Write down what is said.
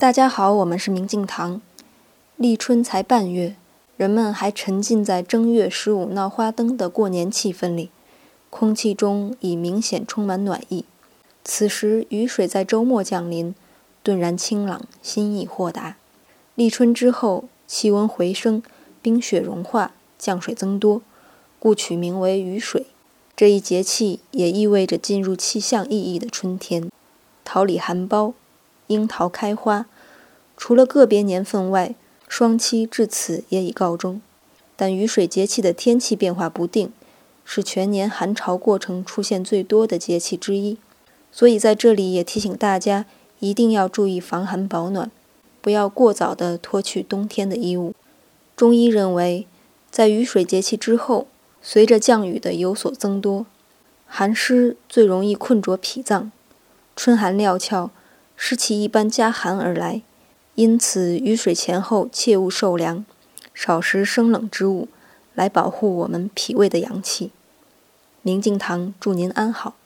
大家好，我们是明镜堂。立春才半月，人们还沉浸在正月十五闹花灯的过年气氛里，空气中已明显充满暖意。此时雨水在周末降临，顿然清朗，心意豁达。立春之后，气温回升，冰雪融化，降水增多，故取名为雨水。这一节气也意味着进入气象意义的春天，桃李含苞。樱桃开花，除了个别年份外，霜期至此也已告终。但雨水节气的天气变化不定，是全年寒潮过程出现最多的节气之一。所以在这里也提醒大家，一定要注意防寒保暖，不要过早地脱去冬天的衣物。中医认为，在雨水节气之后，随着降雨的有所增多，寒湿最容易困着脾脏，春寒料峭。湿气一般加寒而来，因此雨水前后切勿受凉，少食生冷之物，来保护我们脾胃的阳气。明镜堂祝您安好。